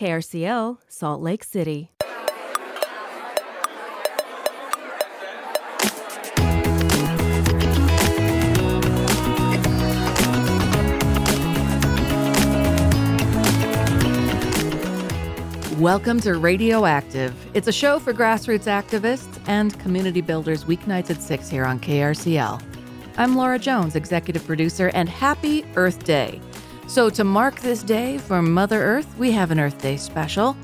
KRCL, Salt Lake City. Welcome to Radioactive. It's a show for grassroots activists and community builders weeknights at 6 here on KRCL. I'm Laura Jones, executive producer, and happy Earth Day. So, to mark this day for Mother Earth, we have an Earth Day special.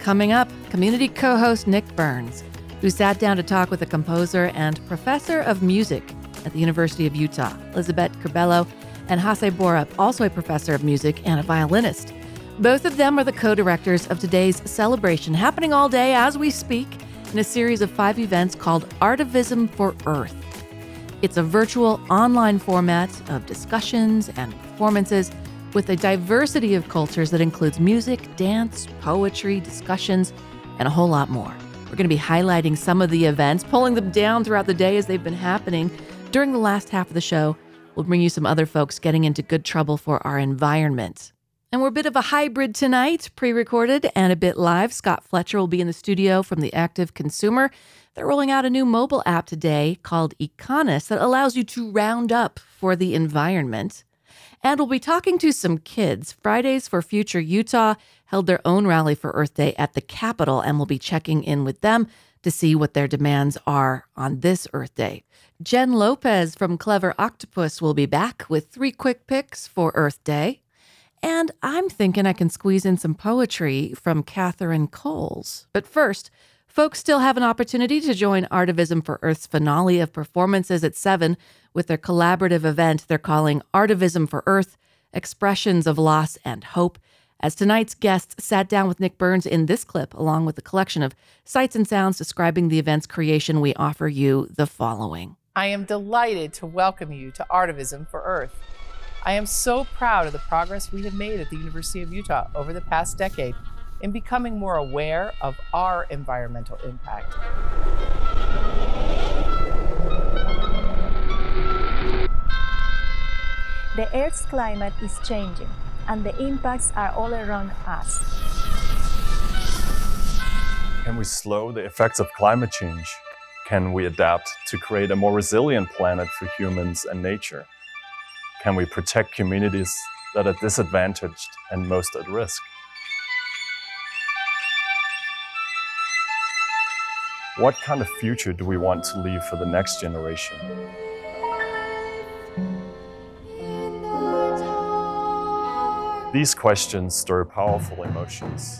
Coming up, community co host Nick Burns, who sat down to talk with a composer and professor of music at the University of Utah, Elisabet Curbelo, and Hasse Borup, also a professor of music and a violinist. Both of them are the co directors of today's celebration, happening all day as we speak in a series of five events called Artivism for Earth. It's a virtual online format of discussions and performances with a diversity of cultures that includes music, dance, poetry, discussions, and a whole lot more. We're going to be highlighting some of the events, pulling them down throughout the day as they've been happening. During the last half of the show, we'll bring you some other folks getting into good trouble for our environment. And we're a bit of a hybrid tonight, pre recorded and a bit live. Scott Fletcher will be in the studio from the Active Consumer. They're rolling out a new mobile app today called Econis that allows you to round up for the environment. And we'll be talking to some kids. Fridays for Future Utah held their own rally for Earth Day at the Capitol, and we'll be checking in with them to see what their demands are on this Earth Day. Jen Lopez from Clever Octopus will be back with three quick picks for Earth Day. And I'm thinking I can squeeze in some poetry from Katharine Coles. But first, folks still have an opportunity to join Artivism for Earth's finale of performances at 7 with their collaborative event they're calling Artivism for Earth Expressions of Loss and Hope. As tonight's guests sat down with Nick Burns in this clip, along with a collection of sights and sounds describing the event's creation, we offer you the following. I am delighted to welcome you to Artivism for Earth. I am so proud of the progress we have made at the University of Utah over the past decade in becoming more aware of our environmental impact. The Earth's climate is changing, and the impacts are all around us. Can we slow the effects of climate change? Can we adapt to create a more resilient planet for humans and nature? Can we protect communities that are disadvantaged and most at risk? What kind of future do we want to leave for the next generation? These questions stir powerful emotions.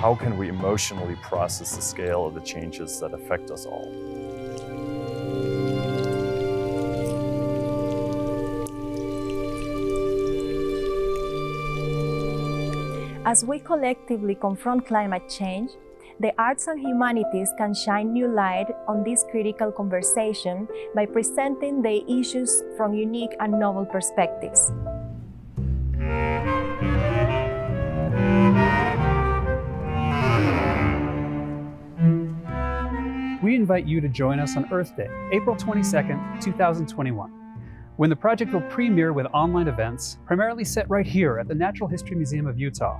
How can we emotionally process the scale of the changes that affect us all? As we collectively confront climate change, the arts and humanities can shine new light on this critical conversation by presenting the issues from unique and novel perspectives. We invite you to join us on Earth Day, April 22nd, 2021 when the project will premiere with online events, primarily set right here at the Natural History Museum of Utah.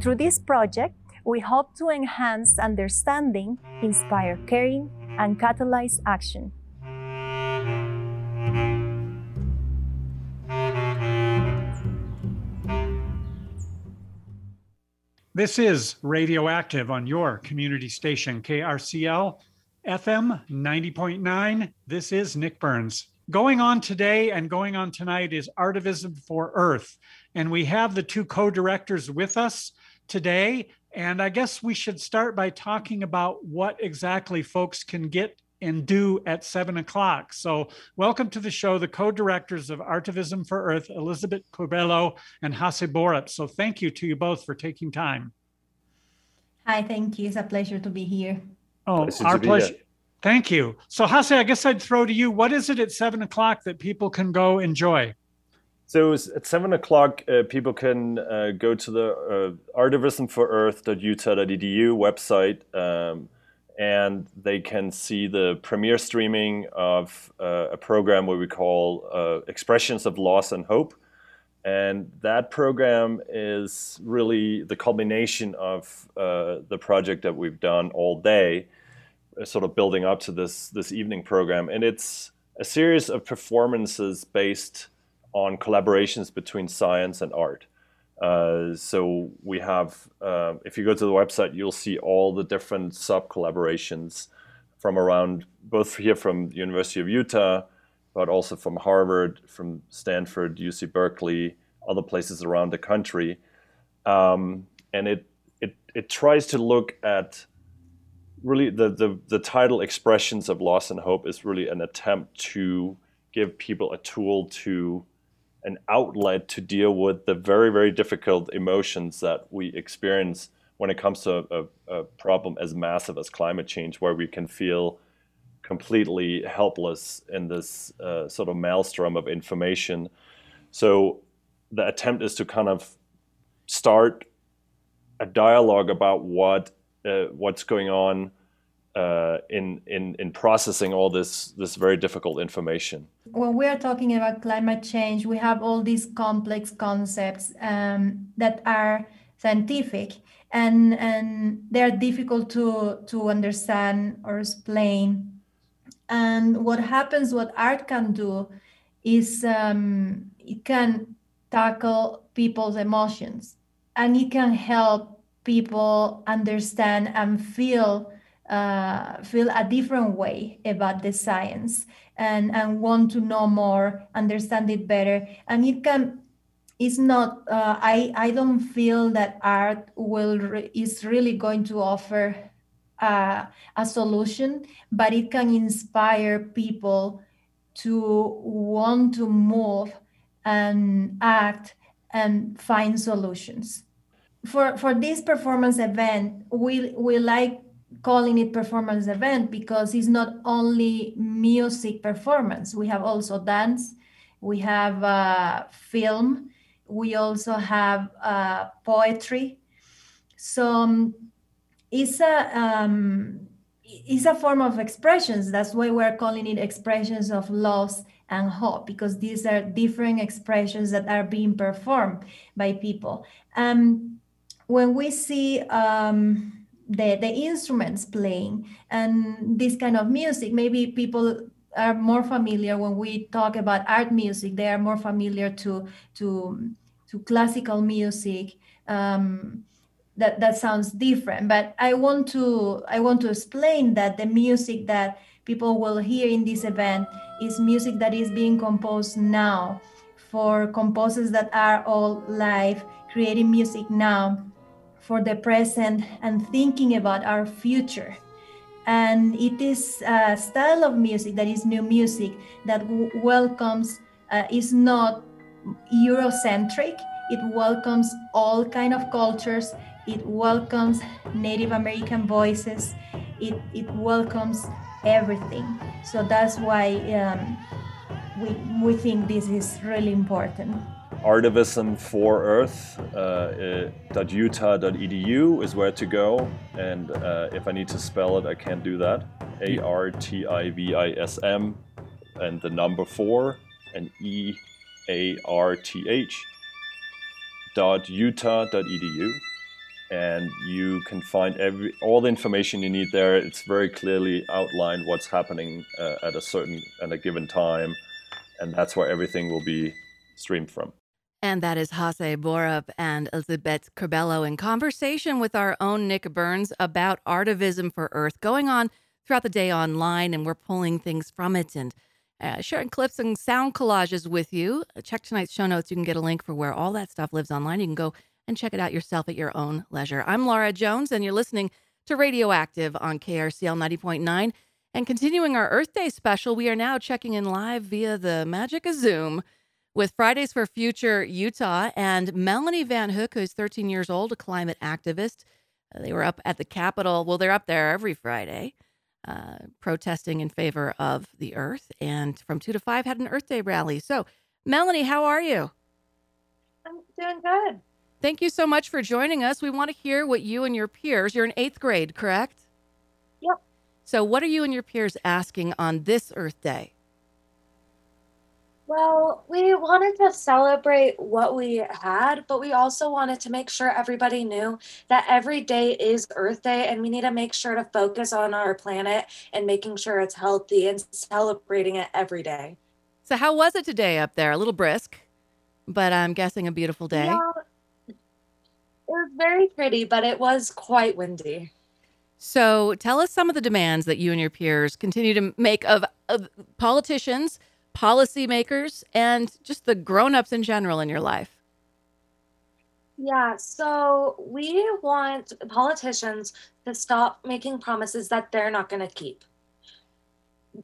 Through this project, we hope to enhance understanding, inspire caring, and catalyze action. This is Radioactive on your community station, KRCL FM 90.9. This is Nick Burns. Going on today and going on tonight is Artivism for Earth. And we have the two co directors with us today. And I guess we should start by talking about what exactly folks can get and do at seven o'clock. So, welcome to the show, the co directors of Artivism for Earth, Elisabet Curbelo and Hasse Borup. So, thank you to you both for taking time. Hi, thank you. It's a pleasure to be here. Oh, pleasure our pleasure. Here. Thank you. So, Hasse, I guess I'd throw to you. What is it at seven o'clock that people can go enjoy? So at seven o'clock, uh, people can uh, go to the uh, artivismforearth.utah.edu website, um, and they can see the premiere streaming of uh, a program where we call uh, Expressions of Loss and Hope. And that program is really the culmination of uh, the project that we've done all day, sort of building up to this, this evening program. And it's a series of performances based on collaborations between science and art. Uh, so we have, uh, if you go to the website, you'll see all the different sub collaborations from around, both here from the University of Utah, but also from Harvard, from Stanford, UC Berkeley, other places around the country. Um, and it, it, it tries to look at really the, the, the title expressions of loss and hope is really an attempt to give people a tool to an outlet to deal with the very, very difficult emotions that we experience when it comes to a, a, problem as massive as climate change, where we can feel completely helpless in this uh, sort of maelstrom of information. So the attempt is to kind of start a dialogue about what uh, what's going on uh, in, in, in processing all this, this very difficult information? When we are talking about climate change, we have all these complex concepts um, that are scientific and, and they're difficult to, to understand or explain. And what happens, what art can do, is um, it can tackle people's emotions and it can help people understand and feel uh, feel a different way about the science and, and want to know more, understand it better. And it can, it's not, uh, I, I don't feel that art will re- is really going to offer uh, a solution, but it can inspire people to want to move and act and find solutions. For, for this performance event, we, we like calling it performance event because it's not only music performance. We have also dance, we have uh, film, we also have uh, poetry. So um, it's a um, it's a form of expressions. That's why we're calling it expressions of loss and hope because these are different expressions that are being performed by people. Um, when we see um, the, the instruments playing and this kind of music. Maybe people are more familiar when we talk about art music. They are more familiar to to to classical music. Um, that that sounds different, but I want to I want to explain that the music that people will hear in this event is music that is being composed now for composers that are all live, creating music now for the present and thinking about our future. And it is a style of music that is new music that w- welcomes, uh, is not Eurocentric. It welcomes all kind of cultures. It welcomes Native American voices. It, it welcomes everything. So that's why um, we, we think this is really important artivism for earth uh, .utah.edu is where to go and uh, if i need to spell it i can't do that. A-r-t-i-v-i-s-m and the number four and e-a-r-t-h dot utah.edu and you can find every all the information you need there. It's very clearly outlined what's happening uh, at a certain at a given time and that's where everything will be streamed from and that is Hasse Borup and Elisabet Curbelo in conversation with our own Nick Burns about artivism for Earth going on throughout the day online. And we're pulling things from it and uh, sharing clips and sound collages with you. Check tonight's show notes. You can get a link for where all that stuff lives online. You can go and check it out yourself at your own leisure. I'm Laura Jones, and you're listening to Radioactive on KRCL 90.9. And continuing our Earth Day special, we are now checking in live via the magic of Zoom with Fridays for Future Utah and Melanie Van Hook, who's 13 years old, a climate activist. Uh, they were up at the Capitol. Well, they're up there every Friday, uh, protesting in favor of the Earth. And from two to five, had an Earth Day rally. So, Melanie, how are you? I'm doing good. Thank you so much for joining us. We want to hear what you and your peers, you're in eighth grade, correct? Yep. So, what are you and your peers asking on this Earth Day? Well, we wanted to celebrate what we had, but we also wanted to make sure everybody knew that every day is Earth Day and we need to make sure to focus on our planet and making sure it's healthy and celebrating it every day. So, how was it today up there? A little brisk, but I'm guessing a beautiful day. Yeah, it was very pretty, but it was quite windy. So, tell us some of the demands that you and your peers continue to make of, of politicians, policymakers, and just the grown-ups in general in your life. Yeah, so we want politicians to stop making promises that they're not going to keep.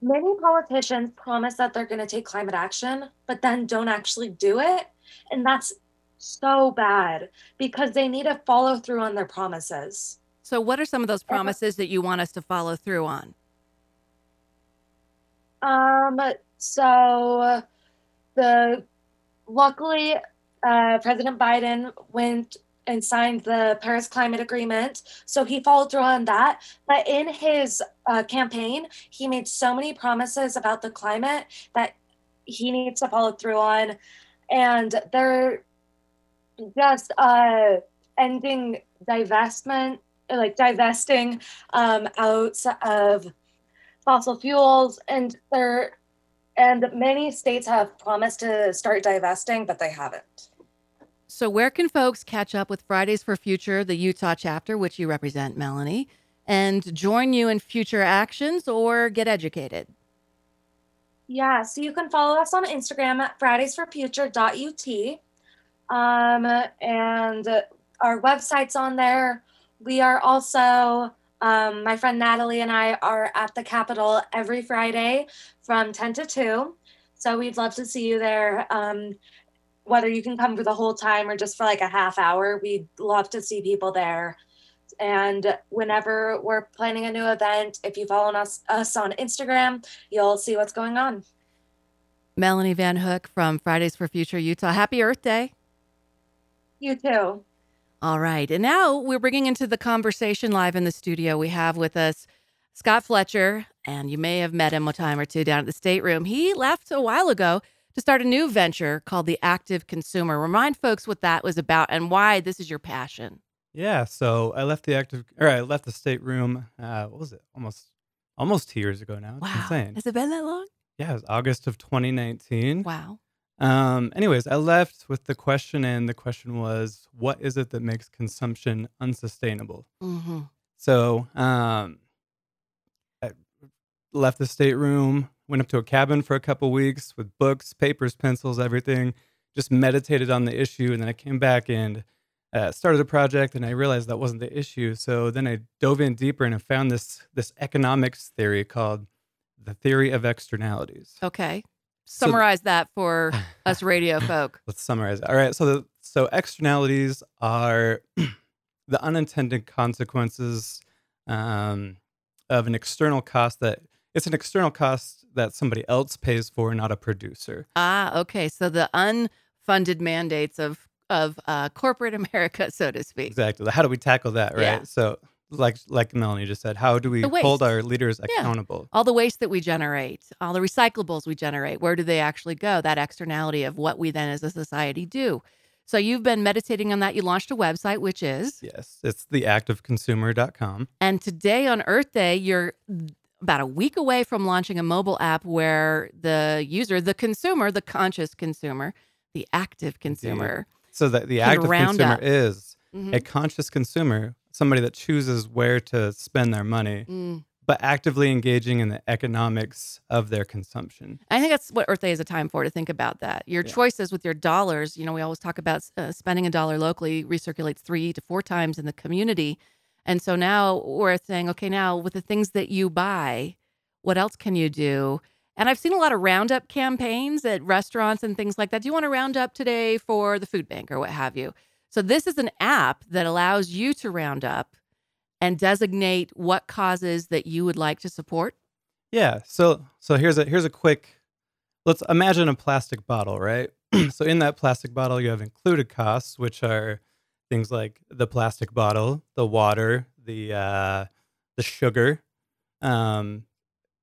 Many politicians promise that they're going to take climate action, but then don't actually do it. And that's so bad because they need to follow through on their promises. So, what are some of those Uh, promises that you want us to follow through on? Um, so the luckily, uh, President Biden went and signed the Paris Climate Agreement, so he followed through on that. But in his uh, campaign, he made so many promises about the climate that he needs to follow through on, and they're just uh, ending divestment, like divesting um, out of fossil fuels, and they're and many states have promised to start divesting, but they haven't. So, where can folks catch up with Fridays for Future, the Utah chapter, which you represent, Melanie, and join you in future actions or get educated? Yeah, so you can follow us on Instagram at fridaysforfuture.ut. Um, and our website's on there. We are also, um, my friend Natalie and I are at the Capitol every Friday from 10 to 2. So we'd love to see you there. Um, whether you can come for the whole time or just for like a half hour, we'd love to see people there. And whenever we're planning a new event, if you follow us, us on Instagram, you'll see what's going on. Melanie Van Hook from Fridays for Future Utah. Happy Earth Day. You too. All right. And now we're bringing into the conversation live in the studio. We have with us Scott Fletcher, and you may have met him a time or two down at the stateroom. He left a while ago to start a new venture called The Active Consumer. Remind folks what that was about and why this is your passion. Yeah, so I left the active, or I left the stateroom. Uh, what was it? Almost, almost two years ago now. It's Wow. insane. Has it been that long? Yeah, it was August of 2019. Wow. Um, anyways, I left with the question, and the question was, what is it that makes consumption unsustainable? Mm-hmm. So, um, left the stateroom, went up to a cabin for a couple weeks with books, papers, pencils, everything. Just meditated on the issue, and then I came back and uh, started a project, and I realized that wasn't the issue. So then I dove in deeper, and I found this this economics theory called the theory of externalities. Okay. So- Summarize that for us radio folk. Let's summarize. it. All right. So the so externalities are the unintended consequences um, of an external cost that it's an external cost that somebody else pays for, not a producer. Ah, okay. So the unfunded mandates of of uh, corporate America, so to speak. Exactly. How do we tackle that? Right. Yeah. So like like Melanie just said, how do we hold our leaders Yeah. accountable? All the waste that we generate, all the recyclables we generate, where do they actually go? That externality of what we then as a society do. So you've been meditating on that. You launched a website, which is, Yes, it's theactiveconsumer.com. and today on Earth Day, you're about a week away from launching a mobile app where the user, the consumer, the conscious consumer, the active consumer, So that the active consumer up. is Mhm. a conscious consumer, somebody that chooses where to spend their money. Mm. but actively engaging in the economics of their consumption. I think that's what Earth Day is a time for to think about that. Your Yeah. choices with your dollars, you know, we always talk about uh, spending a dollar locally recirculates three to four times in the community. And so now we're saying, okay, now with the things that you buy, what else can you do? And I've seen a lot of roundup campaigns at restaurants and things like that. Do you want to round up today for the food bank or what have you? So this is an app that allows you to round up and designate what causes that you would like to support. Yeah. So so here's a here's a quick let's imagine a plastic bottle, right? so in that plastic bottle you have included costs, which are things like the plastic bottle, the water, the uh the sugar. um,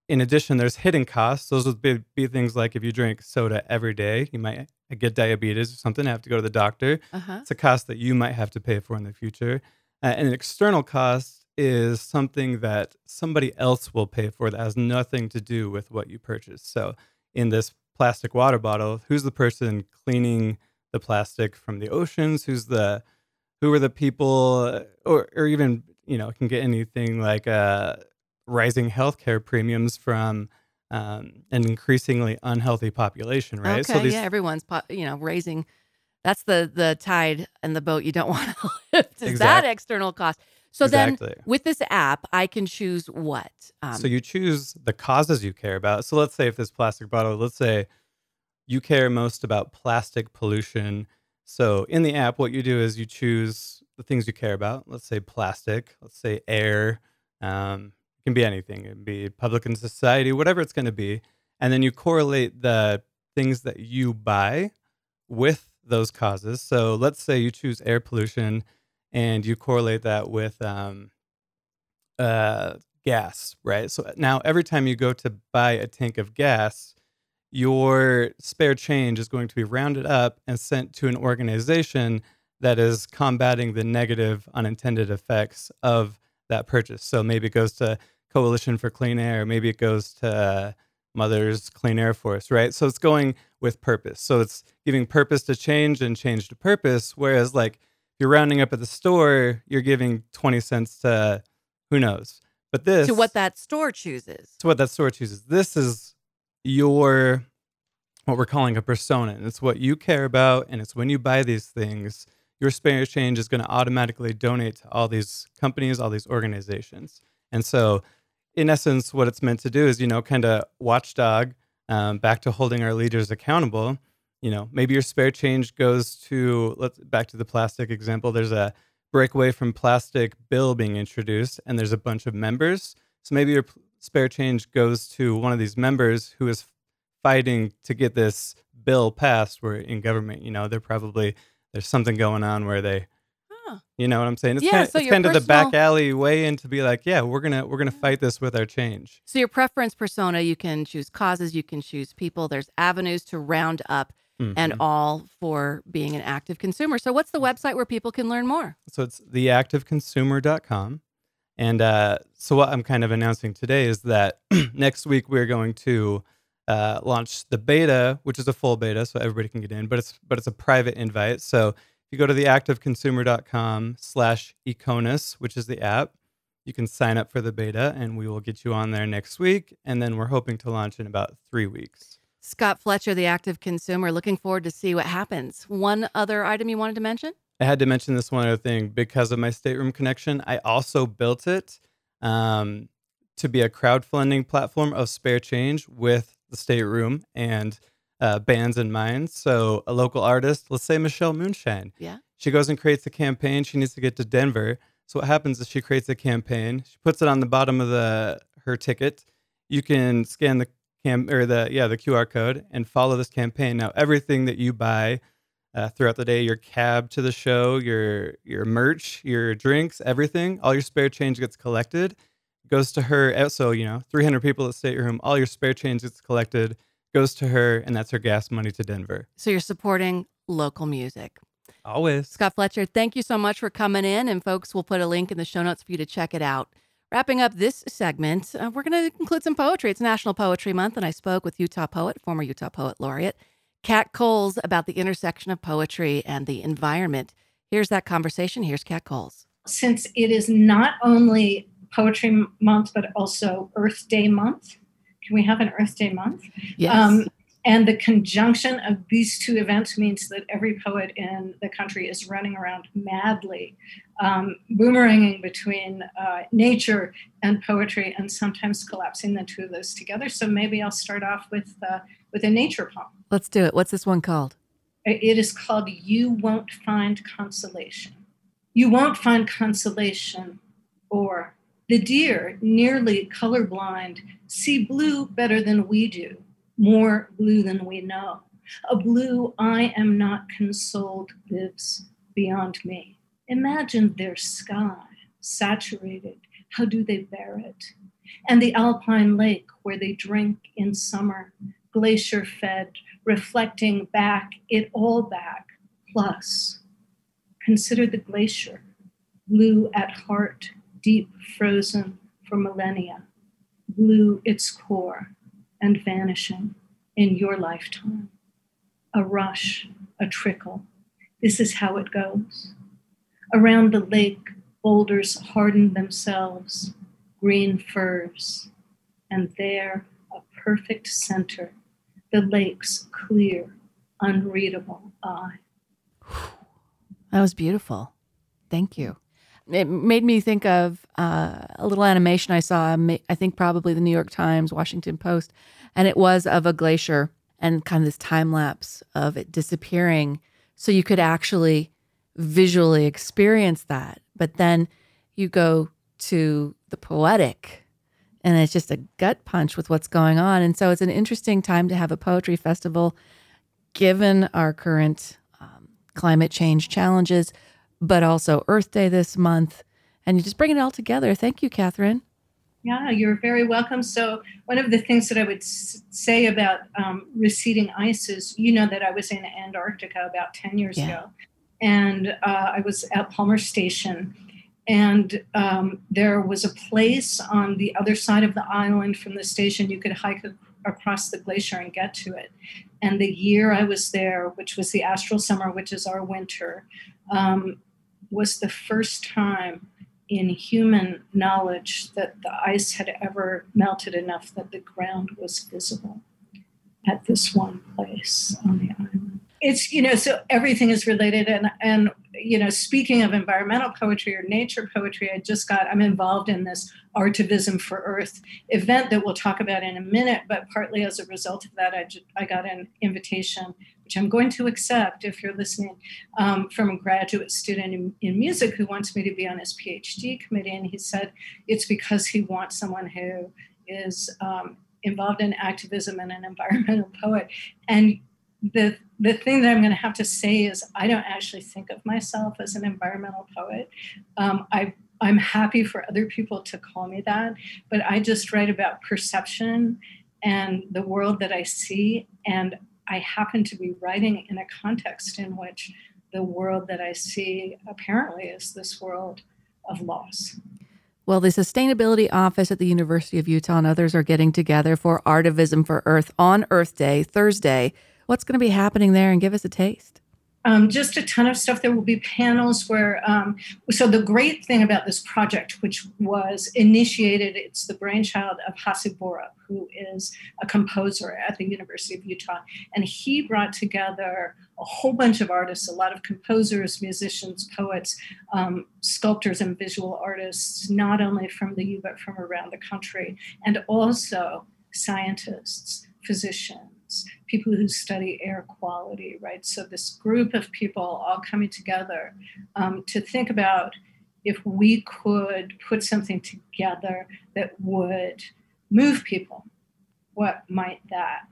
in addition, there's hidden costs. Those would be, be things like if you drink soda every day, you might get diabetes or something, have to go to the doctor. Uh-huh. It's a cost that you might have to pay for in the future. Uh, and an external cost is something that somebody else will pay for that has nothing to do with what you purchase. So in this plastic water bottle, who's the person cleaning the plastic from the oceans? Who's the who are the people uh, or or even, you know, can get anything like uh rising healthcare premiums from um, an increasingly unhealthy population, right? Okay, so these, yeah, everyone's po- you know raising. That's the the tide and the boat you don't want to lift. Is that external cost? So Exactly. then, with this app, I can choose what. Um, so you choose the causes you care about. So let's say if this plastic bottle, let's say you care most about plastic pollution. So in the app, what you do is you choose the things you care about. Let's say plastic. Let's say air. Um, it can be anything. It can be public and society, whatever it's going to be. And then you correlate the things that you buy with those causes. So let's say you choose air pollution and you correlate that with um, uh, gas, right? So now every time you go to buy a tank of gas, your spare change is going to be rounded up and sent to an organization that is combating the negative unintended effects of that purchase. So maybe it goes to Coalition for Clean Air, maybe it goes to uh, Mother's Clean Air Force, right? So it's going with purpose. So it's giving purpose to change and change to purpose. Whereas, like, if you're rounding up at the store, you're giving 20 cents to who knows. But this to what that store chooses. to what that store chooses. This is your what we're calling a persona. And it's what you care about, and it's when you buy these things, your spare change is going to automatically donate to all these companies, all these organizations. And so, in essence, what it's meant to do is, you know, kind of watchdog um, back to holding our leaders accountable. You know, maybe your spare change goes to let's back to the plastic example. There's a breakaway from plastic bill being introduced, and there's a bunch of members. So maybe your spare change goes to one of these members who is fighting to get this bill passed. Where in government, you know, they're probably there's something going on where they, Huh. you know what I'm saying? It's Yeah, kind of, so it's kind of the back alley way in to be like, yeah, we're gonna we're gonna fight this with our change. So your preference persona, you can choose causes, you can choose people. There's avenues to round up, and Mhm. all for being an active consumer. So what's the website where people can learn more? So it's theactiveconsumer.com. And uh, so what I'm kind of announcing today is that next week we're going to uh, launch the beta, which is a full beta, so everybody can get in, but it's but it's a private invite. So if you go to theactiveconsumer.com slash Econus, which is the app, you can sign up for the beta and we will get you on there next week. And then we're hoping to launch in about three weeks. Scott Fletcher, the active consumer, looking forward to see what happens. One other item you wanted to mention? I had to mention this one other thing because of my stateroom connection. I also built it um, to be a crowdfunding platform of spare change with the stateroom and uh, bands in mind. So, a local artist, let's say Michelle Moonshine, Yeah. she goes and creates a campaign. She needs to get to Denver. So, what happens is she creates a campaign. She puts it on the bottom of the her ticket. You can scan the cam or the yeah the QR code and follow this campaign. Now, everything that you buy uh, throughout the day, your cab to the show, your your merch, your drinks, everything, all your spare change gets collected, goes to her. uh, So you know, 300 people at the stateroom, all your spare change gets collected, goes to her, and that's her gas money to Denver. So you're supporting local music. Always. Scott Fletcher, thank you so much for coming in. And folks, we'll put a link in the show notes for you to check it out. Wrapping up this segment, uh, we're going to include some poetry. It's National Poetry Month, and I spoke with Utah poet, former Utah Poet Laureate, Kat Coles, about the intersection of poetry and the environment. Here's that conversation. Here's Kat Coles. since it is not only Poetry Month, but also Earth Day Month. Can we have an Earth Day Month? Yes. Um, and the conjunction of these two events means that every poet in the country is running around madly, um, boomeranging between uh, nature and poetry, and sometimes collapsing the two of those together. So maybe I'll start off with uh, with a nature poem. Let's do it. What's this one called? It is called You Won't Find Consolation. You won't find consolation, or the deer, nearly colorblind, see blue better than we do, more blue than we know. A blue I am not consoled lives beyond me. Imagine their sky, saturated. How do they bear it? and the alpine lake where they drink in summer, glacier fed, reflecting back, it all back, plus. Consider the glacier, blue at heart, deep frozen for millennia, blue its core and vanishing in your lifetime. A rush, a trickle. This is how it goes. Around the lake, boulders harden themselves, green firs, and there, a perfect center, the lake's clear, unreadable eye. That was beautiful. Thank you. It made me think of uh, a little animation I saw, I think probably the New York Times, Washington Post, and it was of a glacier and kind of this time lapse of it disappearing. So you could actually visually experience that. But then you go to the poetic and it's just a gut punch with what's going on. And so it's an interesting time to have a poetry festival given our current um, climate change challenges, but also Earth Day this month. And you just bring it all together. Thank you, Katharine. Yeah, you're very welcome. So, one of the things that I would say about um, receding ice is you know that I was in Antarctica about 10 years yeah. ago, and uh, I was at Palmer Station. And um, there was a place on the other side of the island from the station you could hike across the glacier and get to it. And the year I was there, which was the astral summer, which is our winter, um, was the first time in human knowledge that the ice had ever melted enough that the ground was visible at this one place on the island. It's, you know, so everything is related. And, and, you know, speaking of environmental poetry or nature poetry, I just got, I'm involved in this Artivism for Earth event that we'll talk about in a minute. But partly as a result of that, I, just, I got an invitation which I'm going to accept if you're listening, um, from a graduate student in, in, music who wants me to be on his PhD committee. And he said it's because he wants someone who is um, involved in activism and an environmental poet. And the the thing that I'm going to have to say is I don't actually think of myself as an environmental poet. Um, I I'm happy for other people to call me that, but I just write about perception and the world that I see, and I happen to be writing in a context in which the world that I see apparently is this world of loss. Well, the Sustainability Office at the University of Utah and others are getting together for Artivism for Earth on Earth Day, Thursday. What's going to be happening there and give us a taste? um, just a ton of stuff. There will be panels where, um, so the great thing about this project, which was initiated, it's the brainchild of Hasse Borup, who is a composer at the University of Utah. And he brought together a whole bunch of artists, a lot of composers, musicians, poets, um, sculptors, and visual artists, not only from the U, but from around the country, and also scientists, physicians people who study air quality, right? So, this group of people all coming together um, to think about if we could put something together that would move people, what might that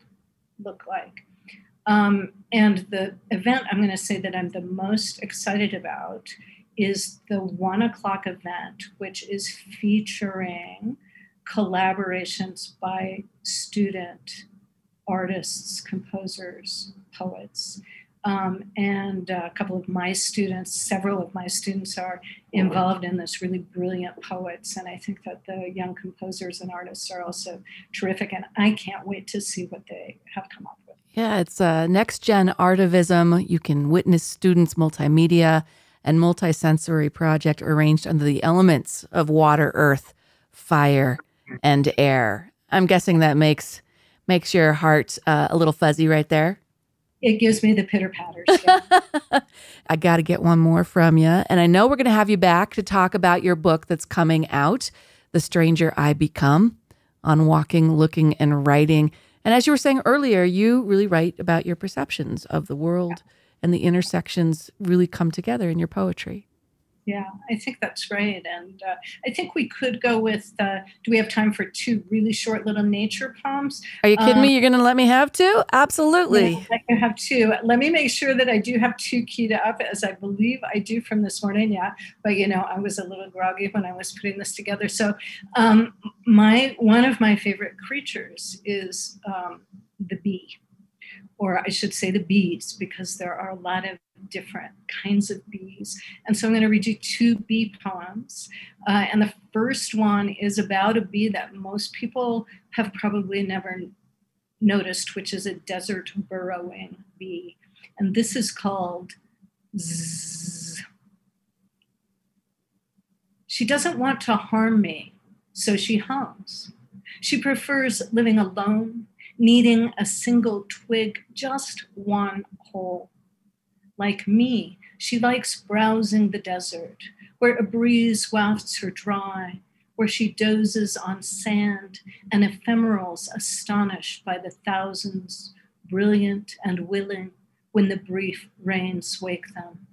look like? Um, and the event I'm going to say that I'm the most excited about is the one o'clock event, which is featuring collaborations by student artists, composers, poets. Um, and uh, a couple of my students, several of my students are involved in this really brilliant poets. And I think that the young composers and artists are also terrific. And I can't wait to see what they have come up with. Yeah, it's a next gen artivism. You can witness students' multimedia and multisensory project arranged under the elements of water, earth, fire, and air. I'm guessing that makes makes your heart uh, a little fuzzy right there? It gives me the pitter patters. Yeah. I got to get one more from you. And I know we're going to have you back to talk about your book that's coming out, The Stranger I Become on Walking, Looking, and Writing. And as you were saying earlier, you really write about your perceptions of the world yeah. and the intersections really come together in your poetry. Yeah, I think that's right. And uh, I think we could go with uh, do we have time for two really short little nature poems? Are you kidding Um, me? You're going to let me have two? Absolutely. Yeah, I can have two. Let me make sure that I do have two keyed up, as I believe I do from this morning. Yeah, but you know, I was a little groggy when I was putting this together. So, um, my one of my favorite creatures is um, the bee, or I should say the bees, because there are a lot of different kinds of bees. And so I'm going to read you two bee poems. Uh, and the first one is about a bee that most people have probably never noticed, which is a desert burrowing bee. And this is called Zzz. She doesn't want to harm me, so she hums. She prefers living alone, needing a single twig, just one hole. Like me, she likes browsing the desert, where a breeze wafts her dry, where she dozes on sand and ephemerals astonished by the thousands, brilliant and willing, when the brief rains wake them.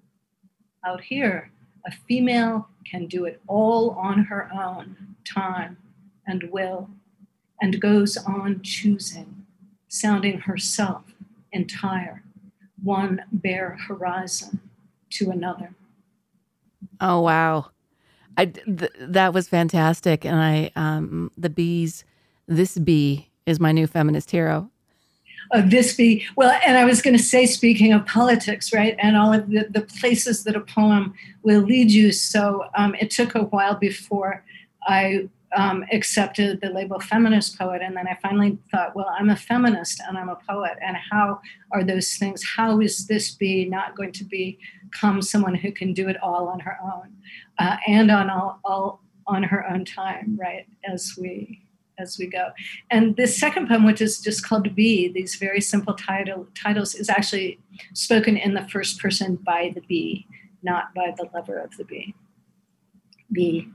Out here, a female can do it all on her own time and will, and goes on choosing, sounding herself entire, one bare horizon to another. Oh wow, I th- that was fantastic, and I um the bees. This bee is my new feminist hero. Uh, this be well, and I was going to say, speaking of politics, right, and all of the, the places that a poem will lead you. So um, it took a while before I um, accepted the label feminist poet, and then I finally thought, well, I'm a feminist and I'm a poet, and how are those things? How is this bee not going to become someone who can do it all on her own, uh, and on all, all on her own time, right? As we as we go. And this second poem, which is just called Bee, these very simple title, titles, is actually spoken in the first person by the bee, not by the lover of the bee. Bee.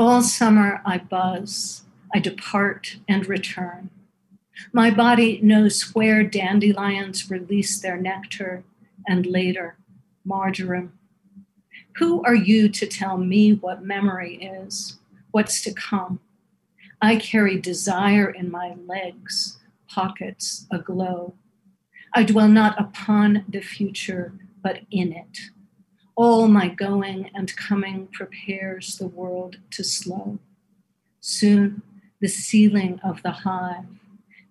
All summer I buzz, I depart and return. My body knows where dandelions release their nectar and later, marjoram. Who are you to tell me what memory is, what's to come? I carry desire in my legs, pockets aglow. I dwell not upon the future, but in it. All my going and coming prepares the world to slow. Soon, the ceiling of the hive,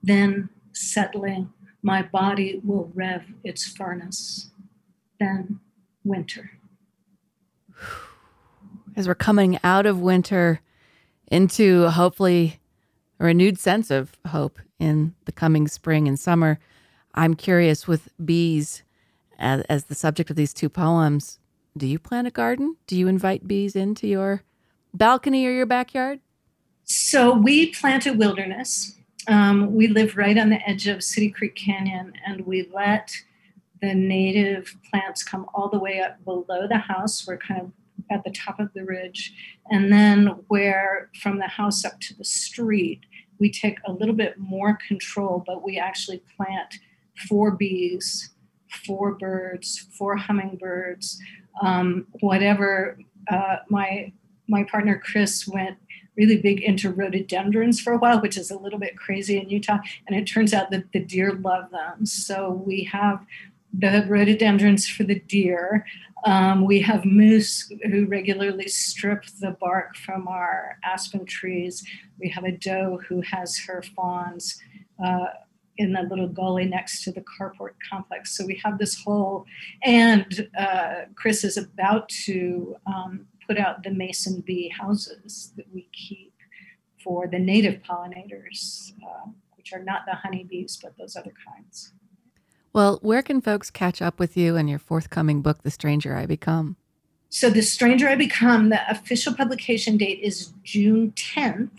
then settling, my body will rev its furnace. Then, winter. As we're coming out of winter into hopefully a renewed sense of hope in the coming spring and summer. I'm curious with bees as, as, the subject of these two poems. Do you plant a garden? Do you invite bees into your balcony or your backyard? So we plant a wilderness. Um, we live right on the edge of City Creek Canyon, and we let the native plants come all the way up below the house. We're kind of at the top of the ridge. And then where from the house up to the street, we take a little bit more control, but we actually plant for bees, for birds, for hummingbirds, um, whatever. Uh, my my partner Chris went really big into rhododendrons for a while, which is a little bit crazy in Utah. And it turns out that the deer love them. So we have the rhododendrons for the deer. Um, we have moose who regularly strip the bark from our aspen trees. We have a doe who has her fawns uh, in the little gully next to the carport complex. So we have this whole, and uh, Chris is about to um, put out the mason bee houses that we keep for the native pollinators, uh, which are not the honeybees, but those other kinds. Well, where can folks catch up with you and your forthcoming book, The Stranger I Become? So, The Stranger I Become, the official publication date is June 10th,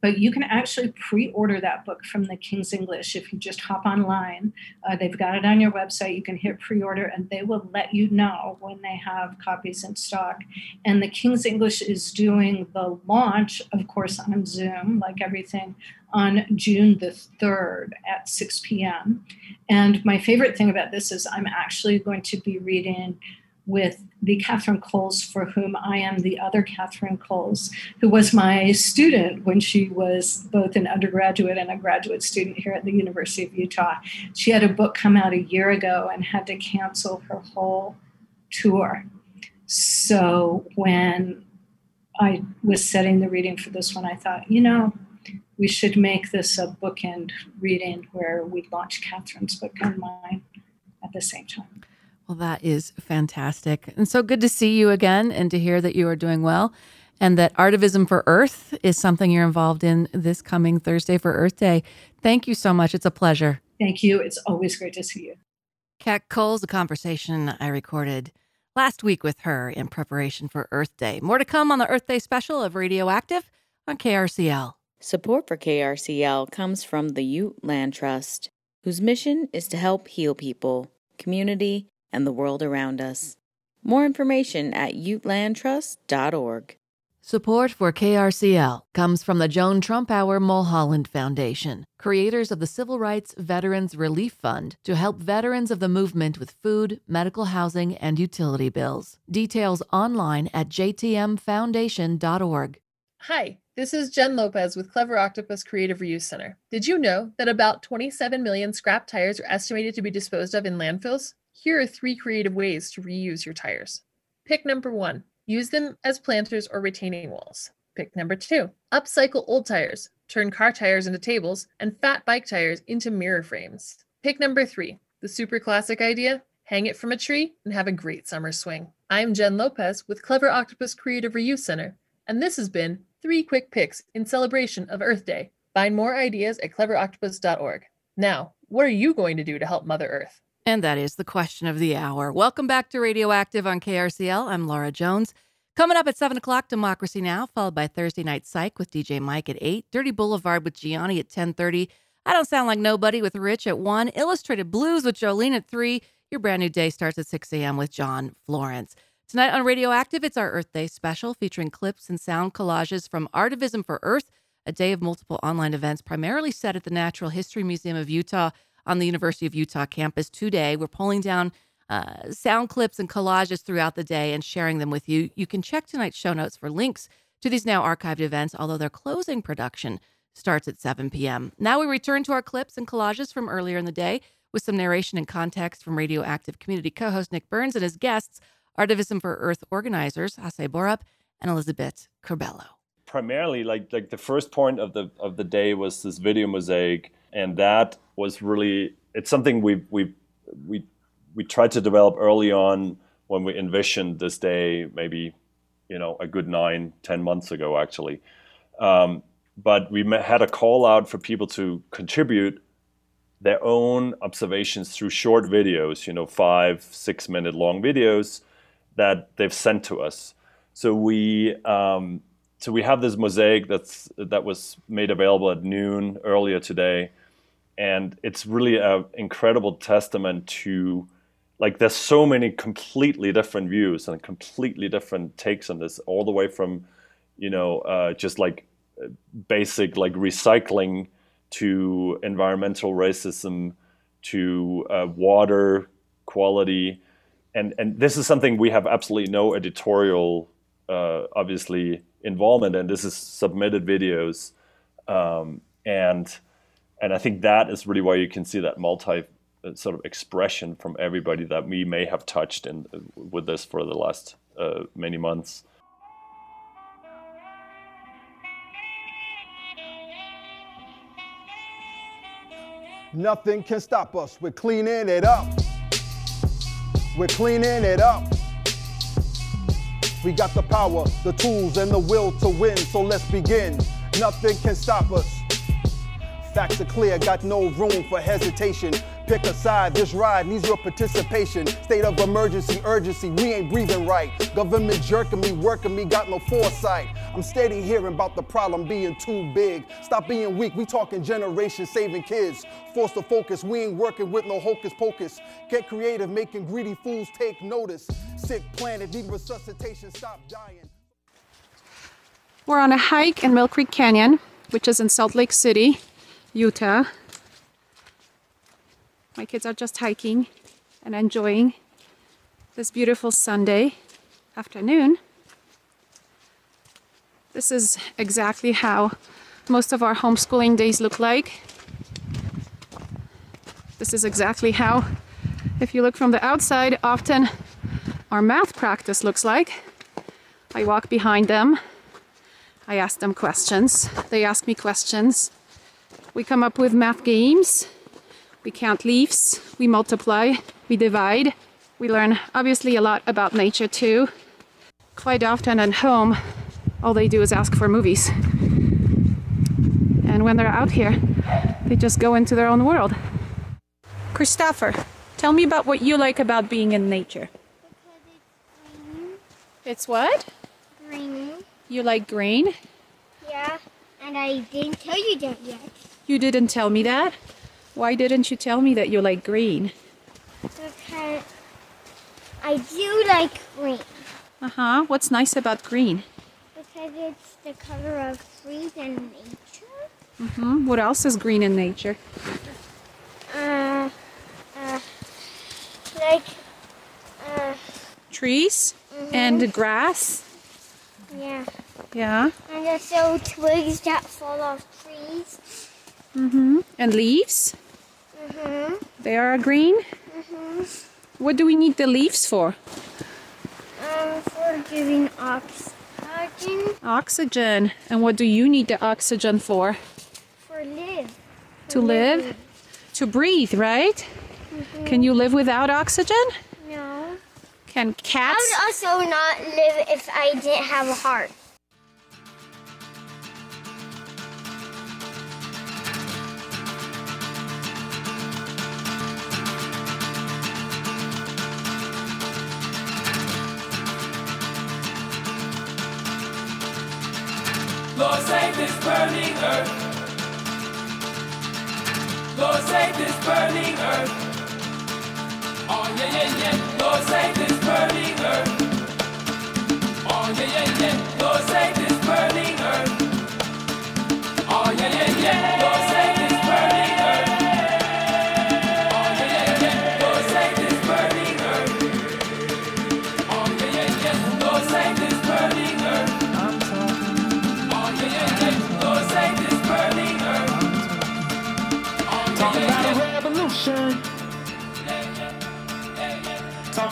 but you can actually pre order that book from the King's English if you just hop online. Uh, they've got it on your website. You can hit pre order and they will let you know when they have copies in stock. And the King's English is doing the launch, of course, on Zoom, like everything, on June the 3rd at 6 p.m. And my favorite thing about this is I'm actually going to be reading with the Catherine Coles, for whom I am the other Catherine Coles, who was my student when she was both an undergraduate and a graduate student here at the University of Utah. She had a book come out a year ago and had to cancel her whole tour. So when I was setting the reading for this one, I thought, you know, we should make this a bookend reading where we launch Catherine's book and mine at the same time. Well, that is fantastic. And so good to see you again and to hear that you are doing well and that Artivism for Earth is something you're involved in this coming Thursday for Earth Day. Thank you so much. It's a pleasure. Thank you. It's always great to see you. Kat Coles, a conversation I recorded last week with her in preparation for Earth Day. More to come on the Earth Day special of Radioactive on KRCL. Support for KRCL comes from the Ute Land Trust, whose mission is to help heal people, community, and the world around us. More information at utelandtrust.org. Support for KRCL comes from the Joan Trumpauer Mulholland Foundation, creators of the Civil Rights Veterans Relief Fund, to help veterans of the movement with food, medical housing, and utility bills. Details online at jtmfoundation.org. Hi, this is Jen Lopez with Clever Octopus Creative Reuse Center. Did you know that about 27 million scrap tires are estimated to be disposed of in landfills? Here are three creative ways to reuse your tires. Pick number one use them as planters or retaining walls. Pick number two upcycle old tires, turn car tires into tables, and fat bike tires into mirror frames. Pick number three the super classic idea hang it from a tree and have a great summer swing. I'm Jen Lopez with Clever Octopus Creative Reuse Center, and this has been three quick picks in celebration of Earth Day. Find more ideas at cleveroctopus.org. Now, what are you going to do to help Mother Earth? And that is the question of the hour. Welcome back to Radioactive on KRCL. I'm Laura Jones. Coming up at 7 o'clock, Democracy Now!, followed by Thursday Night Psych with DJ Mike at 8, Dirty Boulevard with Gianni at 10.30, I Don't Sound Like Nobody with Rich at 1, Illustrated Blues with Jolene at 3. Your brand new day starts at 6 a.m. with John Florence. Tonight on Radioactive, it's our Earth Day special featuring clips and sound collages from Artivism for Earth, a day of multiple online events primarily set at the Natural History Museum of Utah on the University of Utah campus today. We're pulling down uh, sound clips and collages throughout the day and sharing them with you. You can check tonight's show notes for links to these now archived events, although their closing production starts at 7 p.m. Now we return to our clips and collages from earlier in the day with some narration and context from Radioactive community co host Nick Burns and his guests, Artivism for Earth organizers Hasse Borup and Elisabet Curbelo. Primarily, like like the first point of the of the day was this video mosaic and that was really it's something we we we we tried to develop early on when we envisioned this day maybe you know a good nine ten months ago actually. Um, but we had a call out for people to contribute their own observations through short videos you know five six minute long videos that they've sent to us. So we um, so we have this mosaic that's that was made available at noon earlier today and it's really an incredible testament to like there's so many completely different views and completely different takes on this all the way from you know uh, just like basic like recycling to environmental racism to uh, water quality. And and this is something we have absolutely no editorial uh, obviously involvement and this is submitted videos um, and and I think that is really why you can see that multi uh, sort of expression from everybody that we may have touched in uh, with this for the last uh, many months. Nothing can stop us. We're cleaning it up. We're cleaning it up. We got the power, the tools, and the will to win. So let's begin. Nothing can stop us. Facts are clear, got no room for hesitation. Pick a side, this ride needs your participation. State of emergency, urgency, we ain't breathing right. Government jerking me, working me, got no foresight. I'm steady hearing about the problem being too big. Stop being weak, we talking generations saving kids. Force to focus, we ain't working with no hocus pocus. Get creative, making greedy fools take notice. Sick planet, need resuscitation, stop dying. We're on a hike in Mill Creek Canyon, which is in Salt Lake City, Utah. My kids are just hiking and enjoying this beautiful Sunday afternoon. This is exactly how most of our homeschooling days look like. This is exactly how, if you look from the outside, often our math practice looks like. I walk behind them, I ask them questions, they ask me questions. We come up with math games, we count leaves, we multiply, we divide. We learn obviously a lot about nature too. Quite often at home, all they do is ask for movies. And when they're out here, they just go into their own world. Christopher, tell me about what you like about being in nature. It's what? Green. You like green? Yeah, and I didn't tell you that yet. You didn't tell me that? Why didn't you tell me that you like green? Because I do like green. Uh huh. What's nice about green? Because it's the color of trees and nature. Mm hmm. What else is green in nature? Uh, uh, like, uh, Trees Mhm. and grass. yeah. Yeah. And also twigs that fall off trees. Mm hmm. And leaves. Mm-hmm. They are green. Mm-hmm. What do we need the leaves for? Um, for giving oxygen Oxygen. And what do you need the oxygen for? for live. To live? To breathe, right? Mhm. Can you live without oxygen? No. Can cats? I would also not live if I didn't have a heart. Lord, save this burning earth.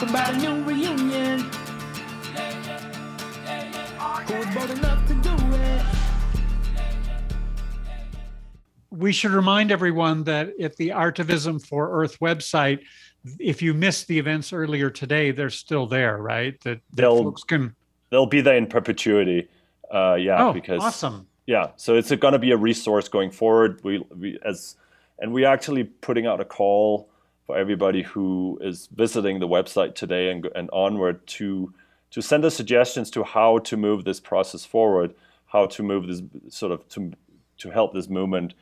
About a new reunion. Who was bold enough to do it? we should remind everyone that at the Artivism for Earth website, if you missed the events earlier today, they're still there, right? That, that They'll folks can. they'll be there in perpetuity. Uh, yeah, Oh, because awesome. Yeah, so it's going to be a resource going forward. We, we as and we're actually putting out a call for everybody who is visiting the website today and, and onward to to send us suggestions to how to move this process forward, how to move this sort of to to help this movement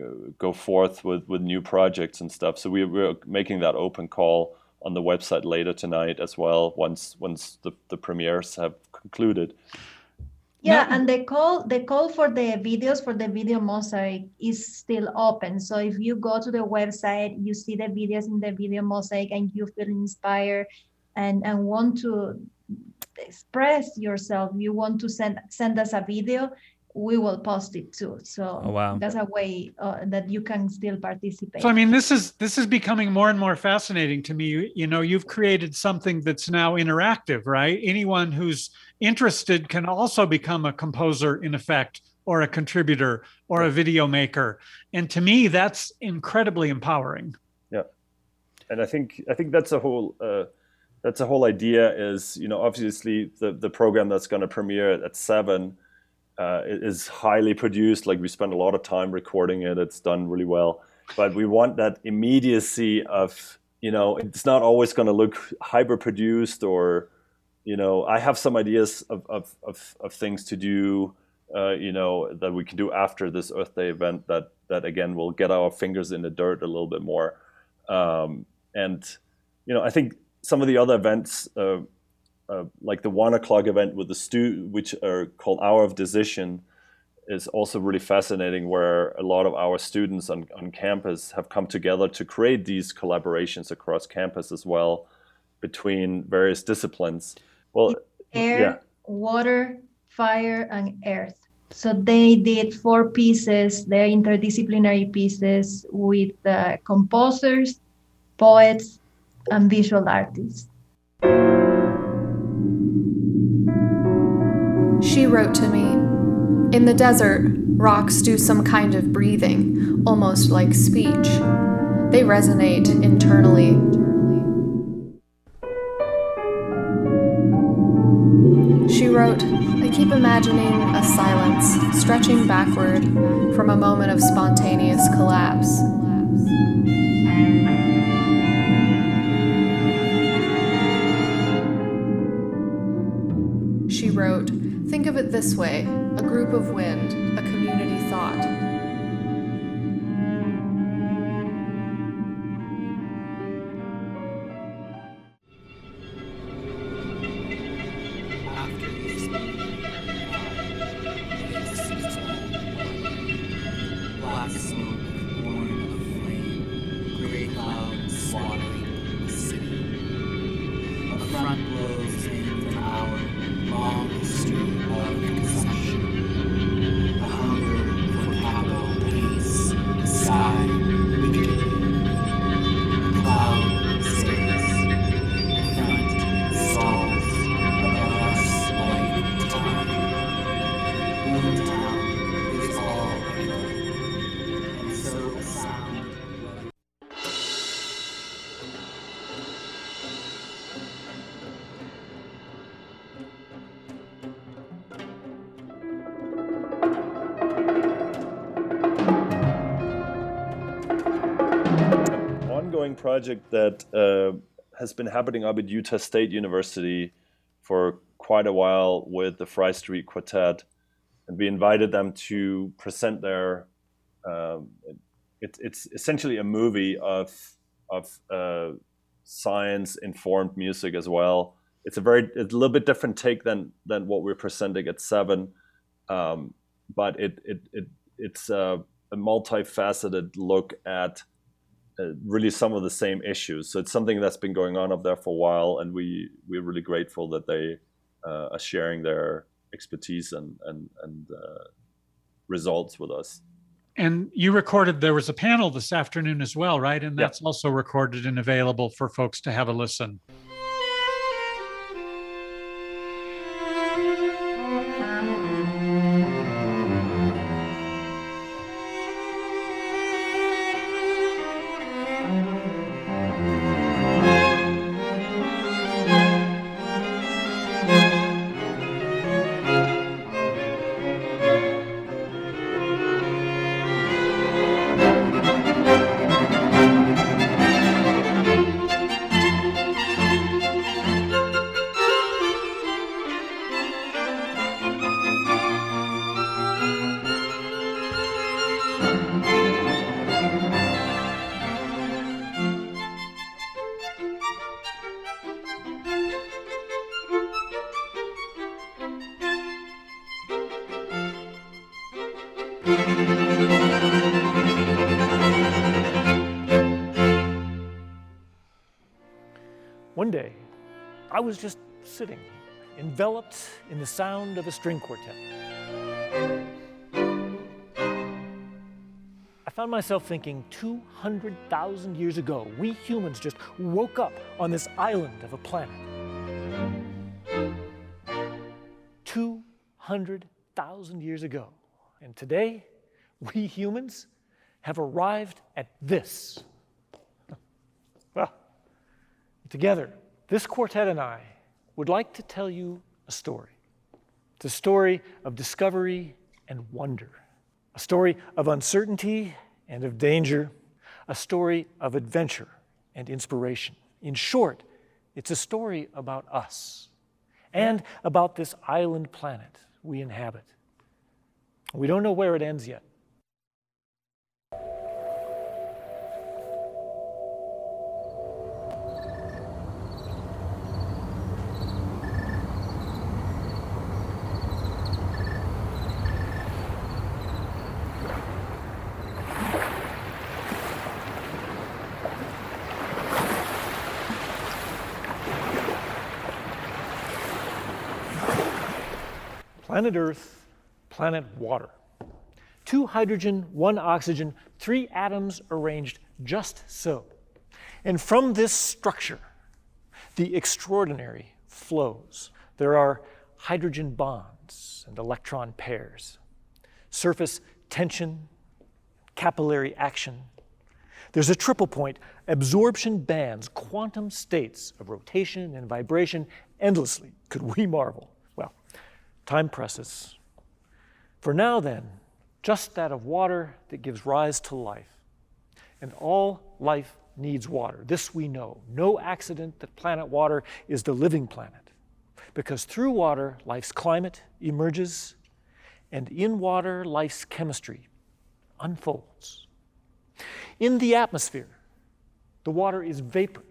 uh, go forth with with new projects and stuff. So we, we're making that open call on the website later tonight as well. Once once the, the premieres have concluded. Yeah, and the call the call for the videos for the video mosaic is still open. So if you go to the website, you see the videos in the video mosaic and you feel inspired and, and want to express yourself, you want to send send us a video, we will post it too. So Oh, wow. that's a way uh, that you can still participate. So I mean, this is this is becoming more and more fascinating to me. You, you know, you've created something that's now interactive, right? Anyone who's interested can also become a composer, in effect, or a contributor, or a video maker. And to me, that's incredibly empowering. Yeah, and I think I think that's a whole uh, that's a whole idea. Is you know obviously the the program that's going to premiere at, at seven uh, is highly produced. Like we spend a lot of time recording it. It's done really well, but we want that immediacy of you know it's not always going to look hyper produced or you know I have some ideas of of of, of things to do. Uh, you know that we can do after this Earth Day event. That that again will get our fingers in the dirt a little bit more. Um, and you know, I think some of the other events, uh, uh, like the one o'clock event with the stu, which are called Hour of Decision, is also really fascinating. Where a lot of our students on, on campus have come together to create these collaborations across campus as well. between various disciplines. Well, Air, yeah. water, fire, and earth. So they did four pieces, they're interdisciplinary pieces with uh, composers, poets, and visual artists. Wrote to me In the desert, rocks do some kind of breathing, almost like speech. They resonate internally. She wrote, I keep imagining a silence stretching backward from a moment of spontaneous collapse. This way a group of wind, project that uh, has been happening up at Utah State University for quite a while with the Fry Street Quartet, and we invited them to present their. Um, it, it's essentially a movie of of uh, science informed music as well. It's a very it's a little bit different take than than what we're presenting at Seven, um, but it it, it it's a, a multifaceted look at uh, really some of the same issues. So it's something that's been going on up there for a while, and we we're really grateful that they uh, are sharing their expertise and and and uh, results with us. And you recorded, there was a panel this afternoon as well, right? And Yeah. that's also recorded and available for folks to have a listen. The sound of a string quartet. I found myself thinking 200,000 years ago, we humans just woke up on this island of a planet. 200,000 years ago. And today, we humans have arrived at this. Well, together, this quartet and I would like to tell you a story. It's a story of discovery and wonder, a story of uncertainty and of danger, a story of adventure and inspiration. In short, it's a story about us and about this island planet we inhabit. We don't know where it ends yet. Planet Earth, planet water. Two hydrogen, one oxygen, three atoms arranged just so. And from this structure, the extraordinary flows. There are hydrogen bonds and electron pairs, surface tension, capillary action. There's a triple point absorption bands, quantum states of rotation and vibration endlessly. Could we marvel? Time presses. For now, then, just that of water that gives rise to life. And all life needs water. This we know. No accident that planet water is the living planet. Because through water, life's climate emerges, and in water, life's chemistry unfolds. In the atmosphere, the water is vapor,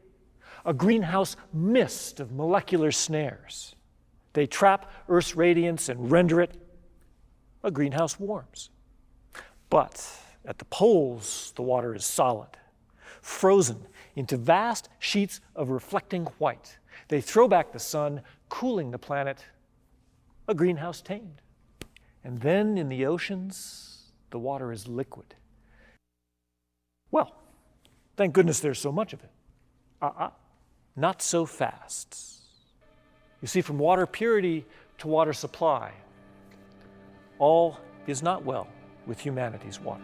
a greenhouse mist of molecular snares. They trap Earth's radiance and render it a greenhouse warms. But at the poles, the water is solid, frozen into vast sheets of reflecting white. They throw back the sun, cooling the planet, a greenhouse tamed. And then in the oceans, the water is liquid. Well, thank goodness there's so much of it. Uh uh not so fast. You see, from water purity to water supply, all is not well with humanity's water.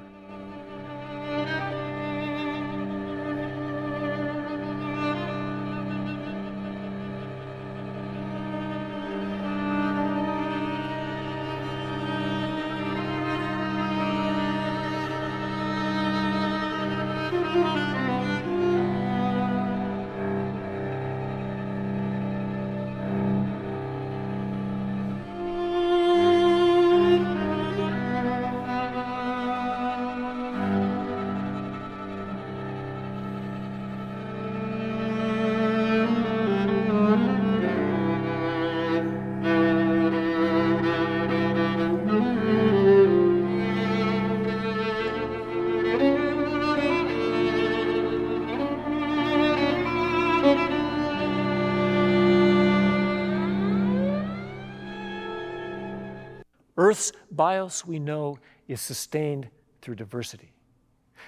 Bios, we know, is sustained through diversity.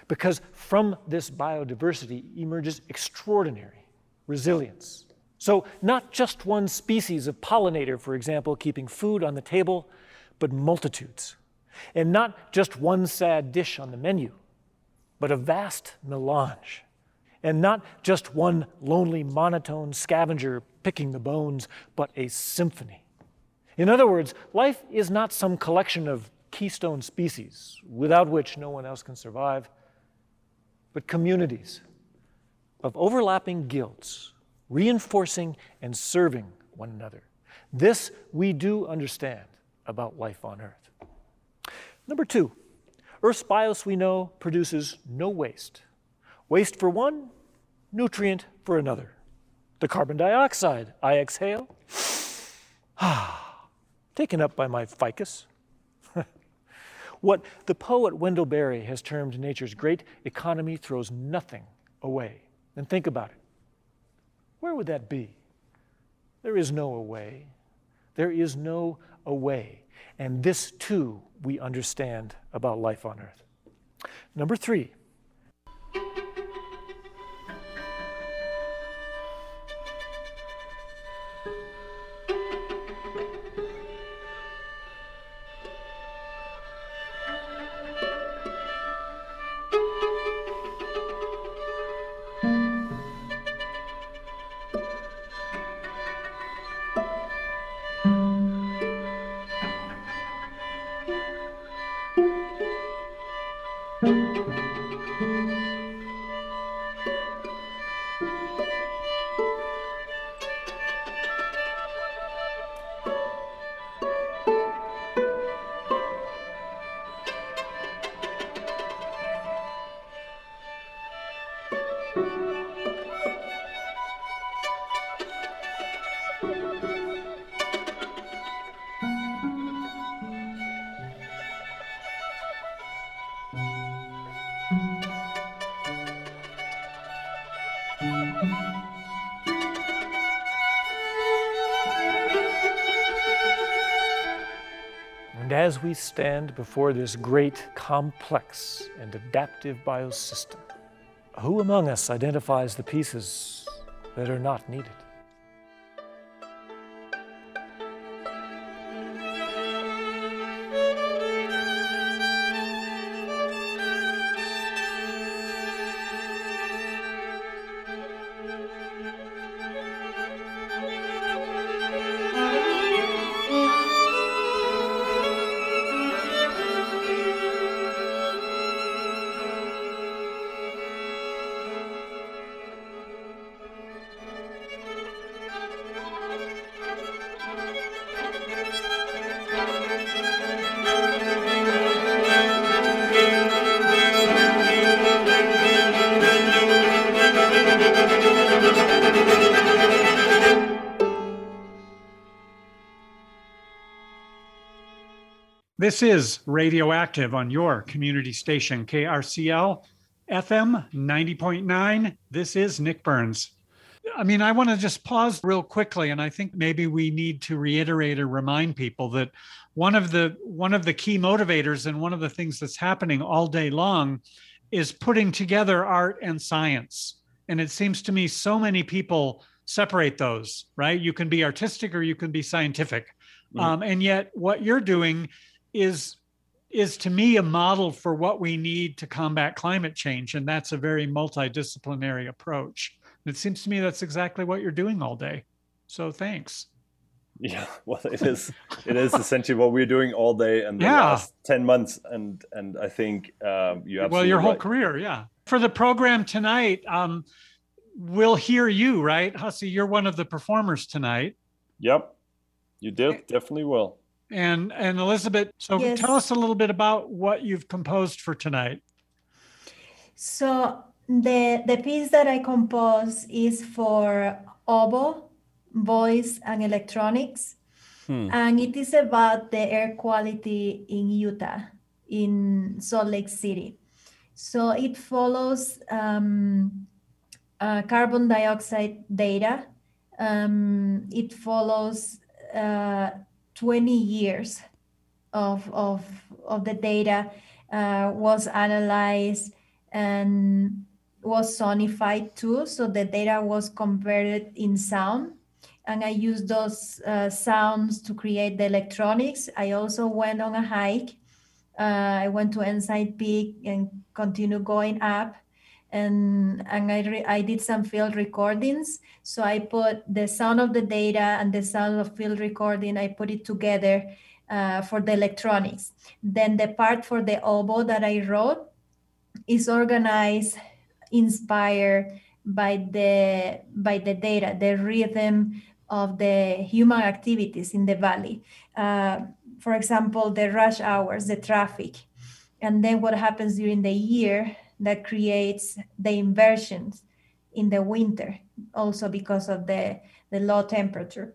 Because from this biodiversity emerges extraordinary resilience. So, not just one species of pollinator, for example, keeping food on the table, but multitudes. And not just one sad dish on the menu, but a vast melange. And not just one lonely monotone scavenger picking the bones, but a symphony. In other words, life is not some collection of keystone species without which no one else can survive, but communities of overlapping guilds, reinforcing and serving one another. This we do understand about life on Earth. Number two, Earth's bios, we know, produces no waste. Waste for one, nutrient for another. The carbon dioxide I exhale, ah, taken up by my ficus. what the poet Wendell Berry has termed nature's great economy throws nothing away. And think about it. Where would that be? There is no away. There is no away. And this too we understand about life on earth. Number three, as we stand before this great, complex, and adaptive biosystem, who among us identifies the pieces that are not needed? This is Radioactive on your community station, KRCL FM 90.9. This is Nick Burns. I mean, I want to just pause real quickly, and I think maybe we need to reiterate or remind people that one of the one of the key motivators and one of the things that's happening all day long is putting together art and science. And it seems to me so many people separate those, right? You can be artistic or you can be scientific. Mhm. Um, and yet, what you're doing is is to me a model for what we need to combat climate change and that's a very multidisciplinary approach and it seems to me that's exactly what you're doing all day so thanks Yeah, well, it is. It is essentially what we're doing all day and the Yeah. last ten months, and and I think um, you absolutely well your whole right. career yeah for the program tonight um we'll hear you right hussey you're one of the performers tonight Yep, you did definitely will. And and elizabeth so Yes. tell us a little bit about what you've composed for tonight So the the piece that I compose is for oboe, voice, and electronics, Hmm. and it is about the air quality in Utah, in Salt Lake City. So it follows um, uh, carbon dioxide data. Um, it follows uh, 20 years of, of, of the data uh, was analyzed and was sonified too. So the data was converted in sound. And I used those uh, sounds to create the electronics. I also went on a hike. Uh, I went to Ensign Peak and continued going up. And, and I, re- I did some field recordings. So I put the sound of the data and the sound of field recording, I put it together uh, for the electronics. Then the part for the oboe that I wrote is organized, inspired by the by the data, the rhythm of the human activities in the valley. Uh, for example, the rush hours, the traffic, and then what happens during the year that creates the inversions in the winter, also because of the, the low temperature.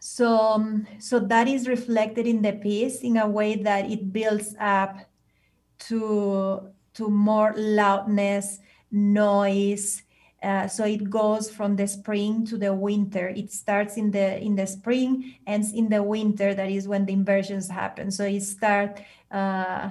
So, um, so that is reflected in the piece in a way that it builds up to to more loudness, noise. Uh, so it goes from the spring to the winter. It starts in the in the spring, ends in the winter. That is when the inversions happen. So it start uh,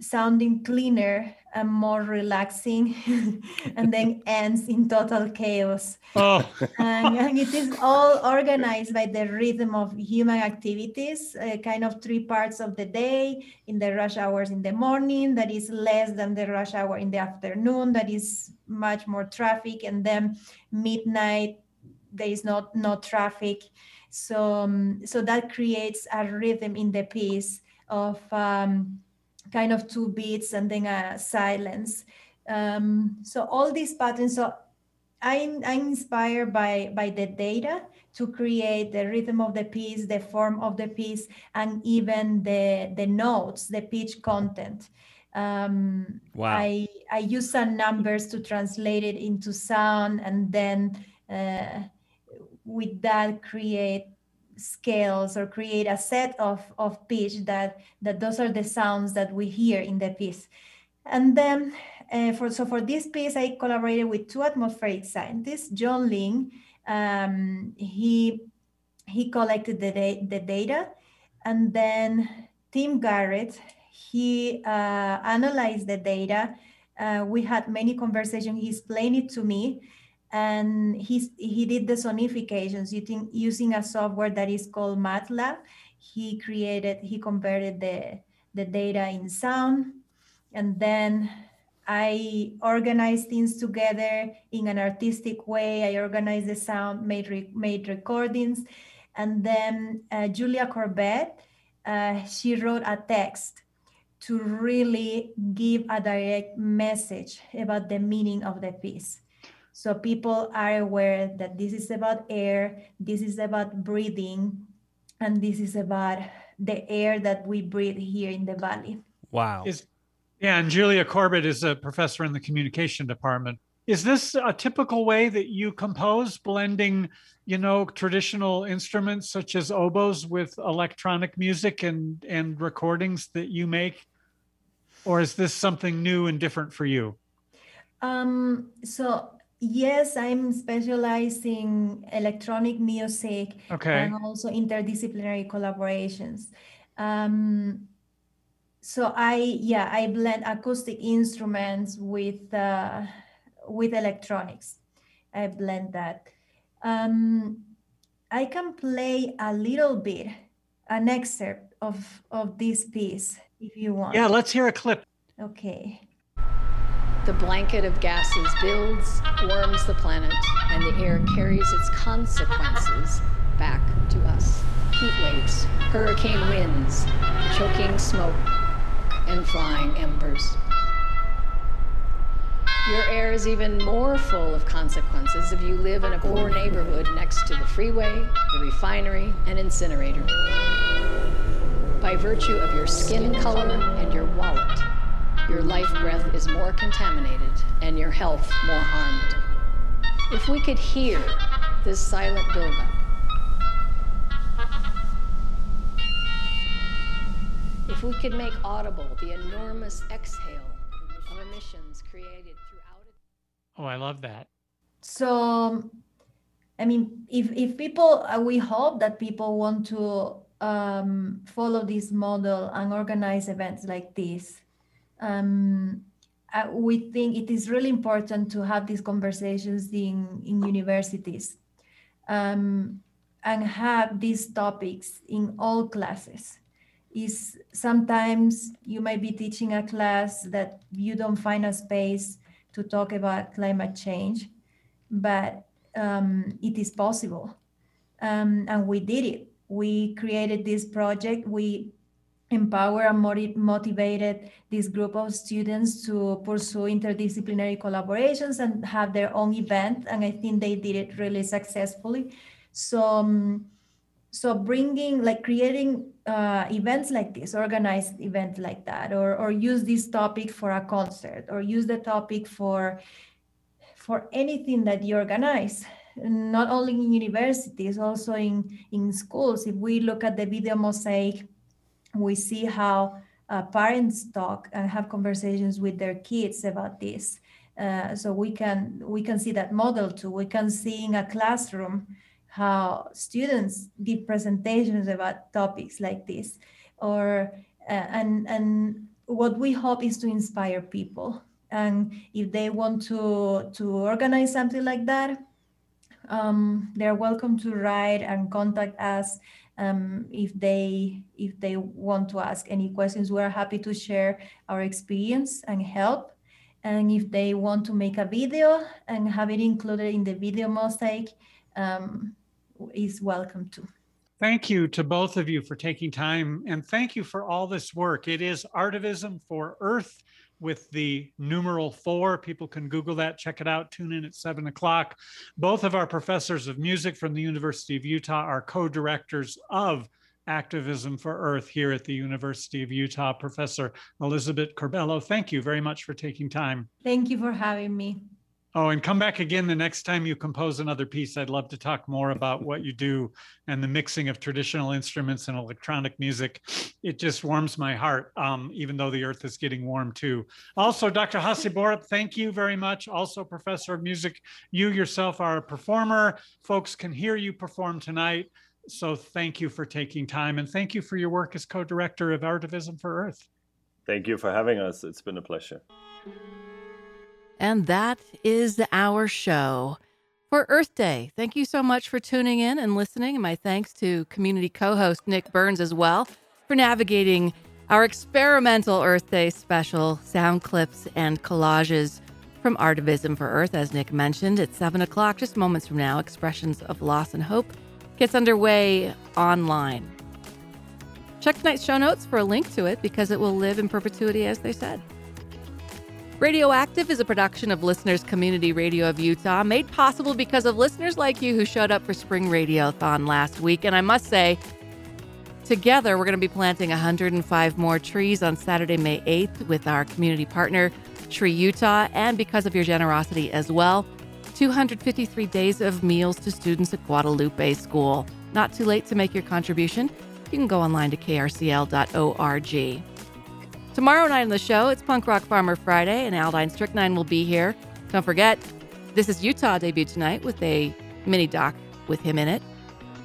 sounding cleaner and more relaxing, and then ends in total chaos oh and, and it is all organized by the rhythm of human activities, uh, kind of three parts of the day. In the rush hours in the morning, that is less than the rush hour in the afternoon, that is much more traffic, and then midnight there is not no traffic. So um, so that creates a rhythm in the piece of um, kind of two beats and then a silence. Um, so all these patterns. So I'm, I'm inspired by, by the data to create the rhythm of the piece, the form of the piece, and even the, the notes, the pitch content. Um, Wow. I, I use some numbers to translate it into sound and then uh, with that create scales or create a set of, of pitch that, that those are the sounds that we hear in the piece. And then uh, for so for this piece, I collaborated with two atmospheric scientists, John Lin. Um, he he collected the da- the data, and then Tim Garrett. He uh, analyzed the data. Uh, we had many conversations. He explained it to me, and he he did the sonifications using using a software that is called MATLAB. He created, he converted the the data in sound, and then I organized things together in an artistic way. I organized the sound, made re- made recordings, and then uh, Julia Corbett, uh, she wrote a text to really give a direct message about the meaning of the piece. So people are aware that this is about air, this is about breathing, and this is about the air that we breathe here in the valley. Wow. Is yeah, and Julia Corbett is a professor in the communication department. Is this a typical way that you compose, blending, you know, traditional instruments such as oboes with electronic music and and recordings that you make, or is this something new and different for you? Um, so yes, I'm specializing electronic music Okay. and also interdisciplinary collaborations. Um, so I yeah I blend acoustic instruments with uh, with electronics. I blend that. Um, I can play a little bit, an excerpt of of this piece if you want. Yeah, let's hear a clip. Okay. The blanket of gases builds, warms the planet, and the air carries its consequences back to us. Heat waves, hurricane winds, choking smoke, and flying embers. Your air is even more full of consequences if you live in a poor neighborhood next to the freeway, the refinery, and incinerator. By virtue of your skin color and your wallet, your life breath is more contaminated and your health more harmed. If we could hear this silent buildup, if we could make audible the enormous exhale of emissions created throughout it. Oh, I love that. So, I mean, if if people, uh, we hope that people want to um, follow this model and organize events like this. Um, uh, we think it is really important to have these conversations in in universities, um, and have these topics in all classes. Is sometimes you might be teaching a class that you don't find a space to talk about climate change, but um, it is possible. Um, and we did it. We created this project. We empower and motivated this group of students to pursue interdisciplinary collaborations and have their own event. And I think they did it really successfully. So, um, so bringing like creating uh, events like this organized event like that or, or use this topic for a concert or use the topic for for anything that you organize not only in universities also in in schools if we look at the video mosaic we see how uh, parents talk and have conversations with their kids about this. Uh, so we can we can see that model too. We can see in a classroom how students give presentations about topics like this or uh, and and what we hope is to inspire people. And if they want to to organize something like that um, they're welcome to write and contact us um, if they if they want to ask any questions we're happy to share our experience and help and if they want to make a video and have it included in the video mosaic um, is welcome too. Thank you to both of you for taking time and thank you for all this work. It is Artivism for Earth with the numeral four. People can Google that, check it out, tune in at seven o'clock. Both of our professors of music from the University of Utah are co directors of Artivism for Earth here at the University of Utah. Professor Elisabet Curbelo, thank you very much for taking time. Thank you for having me. Oh, and come back again the next time you compose another piece. I'd love to talk more about what you do and the mixing of traditional instruments and electronic music. It just warms my heart, um, even though the earth is getting warm too. Also, Dr. Hasse Borup, thank you very much. Also, professor of music, you yourself are a performer. Folks can hear you perform tonight. So thank you for taking time and thank you for your work as co director of Artivism for Earth. Thank you for having us. It's been a pleasure. And that is our show for Earth Day. Thank you so much for tuning in and listening. And my thanks to community co host Nick Burns as well for navigating our experimental Earth Day special sound clips and collages from Artivism for Earth. As Nick mentioned, At 7 o'clock, just moments from now. Expressions of Loss and Hope gets underway online. Check tonight's show notes for a link to it because it will live in perpetuity, as they said. Radioactive is a production of Listeners Community Radio of Utah, made possible because of listeners like you who showed up for Spring Radiothon last week. And I must say, together we're going to be planting 105 more trees on Saturday, May 8th with our community partner, Tree Utah, and because of your generosity as well, 253 days of meals to students at Guadalupe School. Not too late to make your contribution. You can go online to krcl.org. Tomorrow night on the show, it's Punk Rock Farmer Friday, and Aldine Strychnine will be here. Don't forget, This is Utah debut tonight with a mini doc with him in it.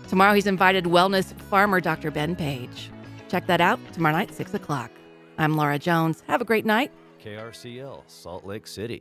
Tomorrow, he's invited wellness farmer Dr. Ben Page. Check that out tomorrow night, 6 o'clock. I'm Laura Jones. Have a great night. KRCL, Salt Lake City.